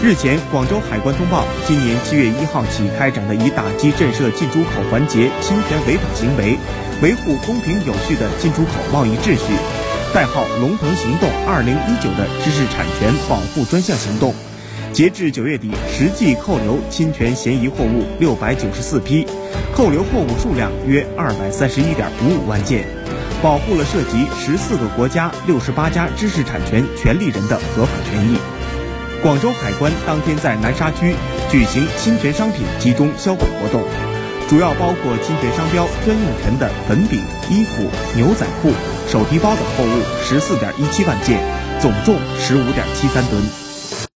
日前，广州海关通报，今年七月一号起开展的以打击震慑进出口环节侵权违法行为，维护公平有序的进出口贸易秩序，代号“龙腾行动二零一九”的知识产权保护专项行动，截至九月底，实际扣留侵权嫌疑货物六百九十四批，扣留货物数量约二百三十一点五五万件，保护了涉及十四个国家六十八家知识产权权利人的合法权益。广州海关当天在南沙区举行侵权商品集中销毁活动，主要包括侵权商标专用权的粉笔、衣服、牛仔裤、手提包等货物十四点一七万件，总重十五点七三吨。